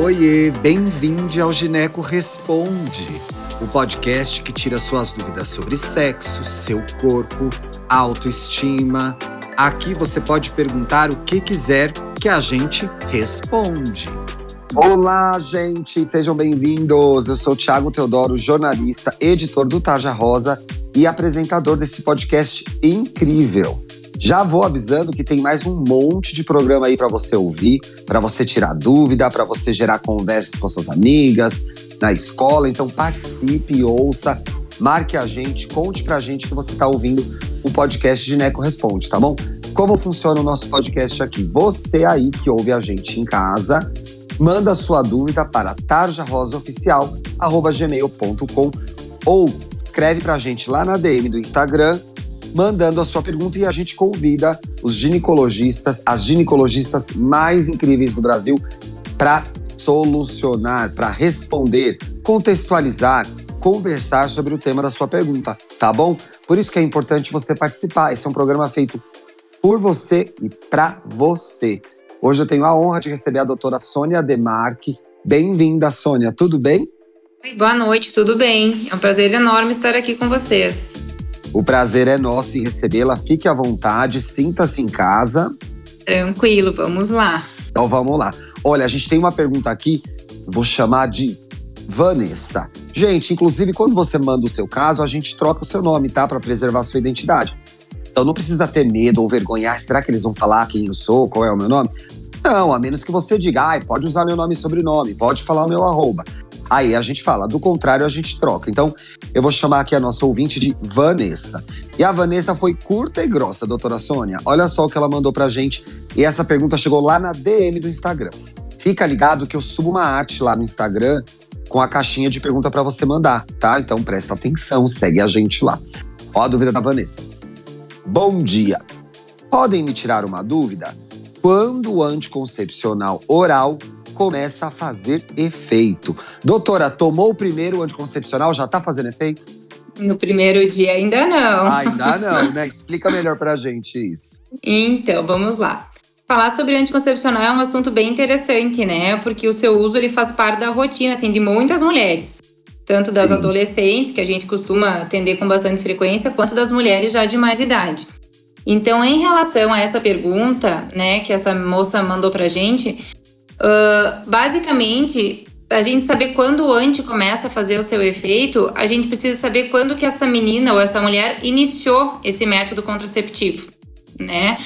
Oiê, bem-vindo ao Gineco Responde, o podcast que tira suas dúvidas sobre sexo, seu corpo, autoestima. Aqui você pode perguntar o que quiser que a gente responde. Olá, gente, sejam bem-vindos. Eu sou Thiago Teodoro, jornalista, editor do Taja Rosa e apresentador desse podcast incrível. Já vou avisando que tem mais um monte de programa aí para você ouvir, para você tirar dúvida, para você gerar conversas com suas amigas, na escola. Então participe, ouça, marque a gente, conte pra gente que você tá ouvindo o podcast de Neco Responde, tá bom? Como funciona o nosso podcast aqui? Você aí que ouve a gente em casa, manda sua dúvida para tarjarosaoficial@gmail.com ou escreve pra gente lá na DM do Instagram mandando a sua pergunta e a gente convida os ginecologistas, as ginecologistas mais incríveis do Brasil para solucionar, para responder, contextualizar, conversar sobre o tema da sua pergunta, tá bom? Por isso que é importante você participar. Esse é um programa feito por você e para você. Hoje eu tenho a honra de receber a doutora Sônia Demarque. Bem-vinda, Sônia. Tudo bem? Oi, boa noite, tudo bem? É um prazer enorme estar aqui com vocês. O prazer é nosso em recebê-la. Fique à vontade, sinta-se em casa. Tranquilo, vamos lá. Então vamos lá. Olha, a gente tem uma pergunta aqui, vou chamar de Vanessa. Gente, inclusive, quando você manda o seu caso, a gente troca o seu nome, tá? Para preservar a sua identidade. Então não precisa ter medo ou vergonhar. Será que eles vão falar quem eu sou, qual é o meu nome? Não, a menos que você diga, ah, pode usar meu nome e sobrenome, pode falar o meu arroba. Aí a gente fala, do contrário a gente troca. Então, eu vou chamar aqui a nossa ouvinte de Vanessa. E a Vanessa foi curta e grossa, doutora Sônia. Olha só o que ela mandou pra gente. E essa pergunta chegou lá na DM do Instagram. Fica ligado que eu subo uma arte lá no Instagram com a caixinha de pergunta para você mandar, tá? Então presta atenção, segue a gente lá. Ó a dúvida da Vanessa. Bom dia. Podem me tirar uma dúvida? Quando o anticoncepcional oral começa a fazer efeito. Doutora, tomou o primeiro anticoncepcional, já está fazendo efeito? No primeiro dia ainda não. Ainda não, né? Explica melhor pra gente isso. Então, vamos lá. Falar sobre anticoncepcional é um assunto bem interessante, né? Porque o seu uso ele faz parte da rotina assim de muitas mulheres, tanto das Sim. adolescentes que a gente costuma atender com bastante frequência, quanto das mulheres já de mais idade. Então, em relação a essa pergunta, né, que essa moça mandou pra gente, Uh, basicamente, a gente saber quando o anti começa a fazer o seu efeito, a gente precisa saber quando que essa menina ou essa mulher iniciou esse método contraceptivo, né?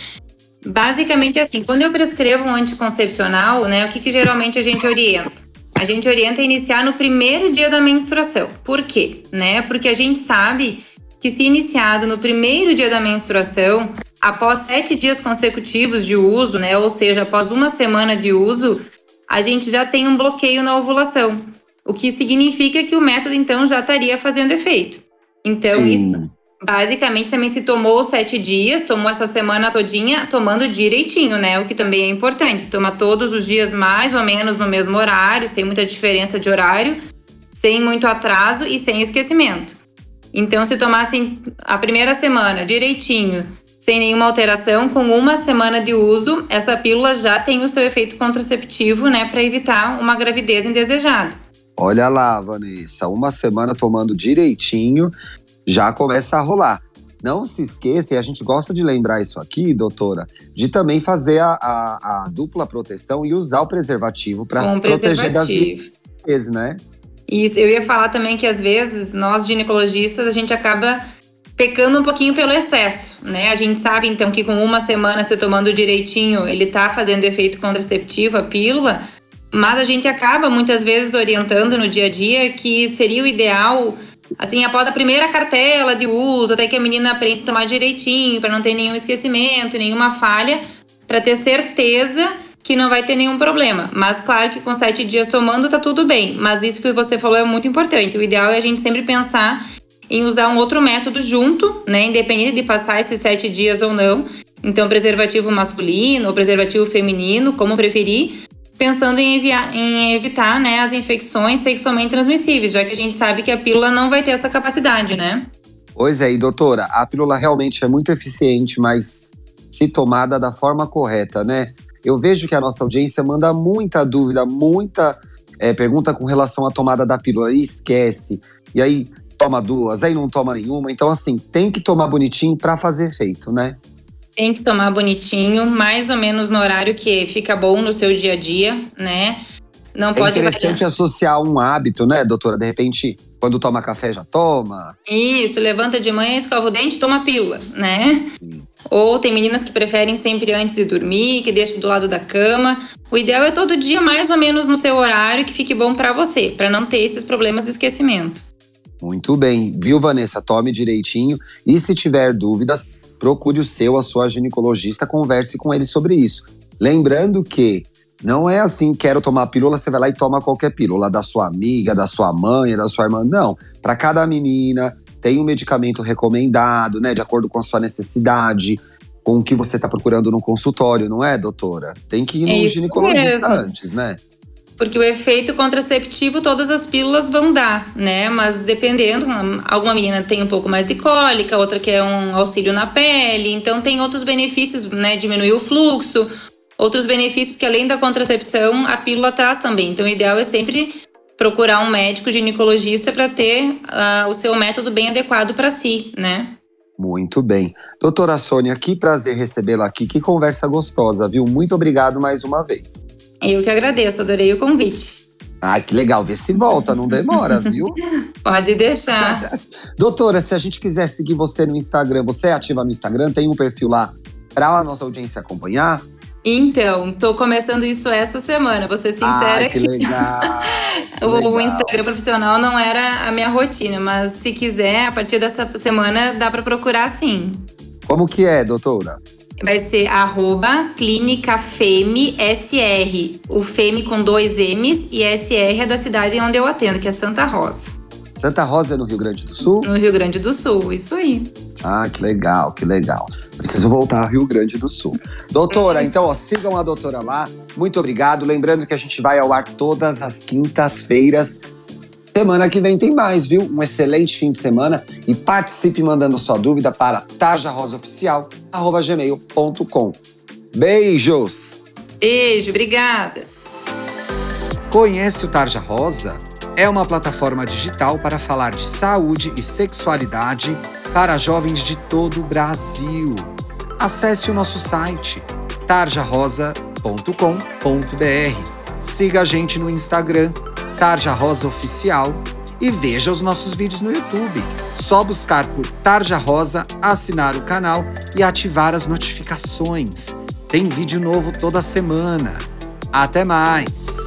Basicamente assim, quando eu prescrevo um anticoncepcional, né, o que, que geralmente a gente orienta? A gente orienta a iniciar no primeiro dia da menstruação. Por quê? Né? Porque a gente sabe que se iniciado no primeiro dia da menstruação, após sete dias consecutivos de uso, né, ou seja, após uma semana de uso, a gente já tem um bloqueio na ovulação, o que significa que o método então já estaria fazendo efeito. Então Sim. isso basicamente também se tomou sete dias, tomou essa semana todinha, tomando direitinho, né? O que também é importante, tomar todos os dias mais ou menos no mesmo horário, sem muita diferença de horário, sem muito atraso e sem esquecimento. Então, se tomassem a primeira semana direitinho, sem nenhuma alteração, com uma semana de uso, essa pílula já tem o seu efeito contraceptivo, né, para evitar uma gravidez indesejada. Olha lá, Vanessa, uma semana tomando direitinho, já começa a rolar. Não se esqueça, e a gente gosta de lembrar isso aqui, doutora, de também fazer a, a, a dupla proteção e usar o preservativo para se proteger das vezes, né? Isso, eu ia falar também que às vezes nós ginecologistas a gente acaba pecando um pouquinho pelo excesso, né? A gente sabe então que com uma semana se tomando direitinho, ele tá fazendo efeito contraceptivo, a pílula, mas a gente acaba muitas vezes orientando no dia a dia que seria o ideal, assim, após a primeira cartela de uso, até que a menina aprenda a tomar direitinho, para não ter nenhum esquecimento, nenhuma falha, para ter certeza que não vai ter nenhum problema. Mas claro que com sete dias tomando tá tudo bem. Mas isso que você falou é muito importante. O ideal é a gente sempre pensar em usar um outro método junto, né? Independente de passar esses sete dias ou não. Então, preservativo masculino ou preservativo feminino, como preferir, pensando em, enviar, em evitar né, as infecções sexualmente transmissíveis, já que a gente sabe que a pílula não vai ter essa capacidade, né? Pois é, e doutora, a pílula realmente é muito eficiente, mas se tomada da forma correta, né? Eu vejo que a nossa audiência manda muita dúvida, muita é, pergunta com relação à tomada da pílula e esquece. E aí toma duas, aí não toma nenhuma. Então, assim, tem que tomar bonitinho para fazer efeito, né? Tem que tomar bonitinho, mais ou menos no horário que fica bom no seu dia a dia, né? Não é pode interessante variar. associar um hábito, né, doutora? De repente, quando toma café, já toma. Isso, levanta de manhã, escova o dente, toma pílula, né? Sim. Ou tem meninas que preferem sempre antes de dormir, que deixam do lado da cama. O ideal é todo dia mais ou menos no seu horário que fique bom para você, para não ter esses problemas de esquecimento. Muito bem, viu, Vanessa? Tome direitinho e se tiver dúvidas, procure o seu, a sua ginecologista, converse com ele sobre isso. Lembrando que não é assim, quero tomar pílula, você vai lá e toma qualquer pílula da sua amiga, da sua mãe, da sua irmã. Não. Para cada menina tem um medicamento recomendado, né, de acordo com a sua necessidade, com o que você está procurando no consultório, não é, doutora? Tem que ir no é ginecologista mesmo. antes, né? Porque o efeito contraceptivo todas as pílulas vão dar, né? Mas dependendo, alguma menina tem um pouco mais de cólica, outra quer um auxílio na pele, então tem outros benefícios, né? Diminuir o fluxo, outros benefícios que além da contracepção a pílula traz também. Então o ideal é sempre procurar um médico ginecologista para ter uh, o seu método bem adequado para si, né? Muito bem. Doutora Sônia, que prazer recebê-la aqui. Que conversa gostosa, viu? Muito obrigado mais uma vez. Eu que agradeço, adorei o convite. Ah, que legal. Vê se volta, não demora, viu? Pode deixar. Doutora, se a gente quiser seguir você no Instagram, você é ativa no Instagram, tem um perfil lá para a nossa audiência acompanhar? Então, tô começando isso essa semana, vou ser sincera. Ah, que legal. o legal. Instagram profissional não era a minha rotina, mas se quiser, a partir dessa semana dá para procurar sim. Como que é, doutora? Vai ser arroba clínica SR. O Feme com dois M's e SR é da cidade onde eu atendo, que é Santa Rosa. Santa Rosa é no Rio Grande do Sul? No Rio Grande do Sul, isso aí. Ah, que legal, que legal. Preciso voltar ao Rio Grande do Sul. Doutora, então, ó, sigam a doutora lá. Muito obrigado. Lembrando que a gente vai ao ar todas as quintas-feiras Semana que vem tem mais, viu? Um excelente fim de semana e participe mandando sua dúvida para tarjarosaoficial@gmail.com. Beijos. Beijo, obrigada. Conhece o Tarja Rosa? É uma plataforma digital para falar de saúde e sexualidade para jovens de todo o Brasil. Acesse o nosso site tarjarosa.com.br. Siga a gente no Instagram Tarja Rosa Oficial e veja os nossos vídeos no YouTube. Só buscar por Tarja Rosa, assinar o canal e ativar as notificações. Tem vídeo novo toda semana. Até mais!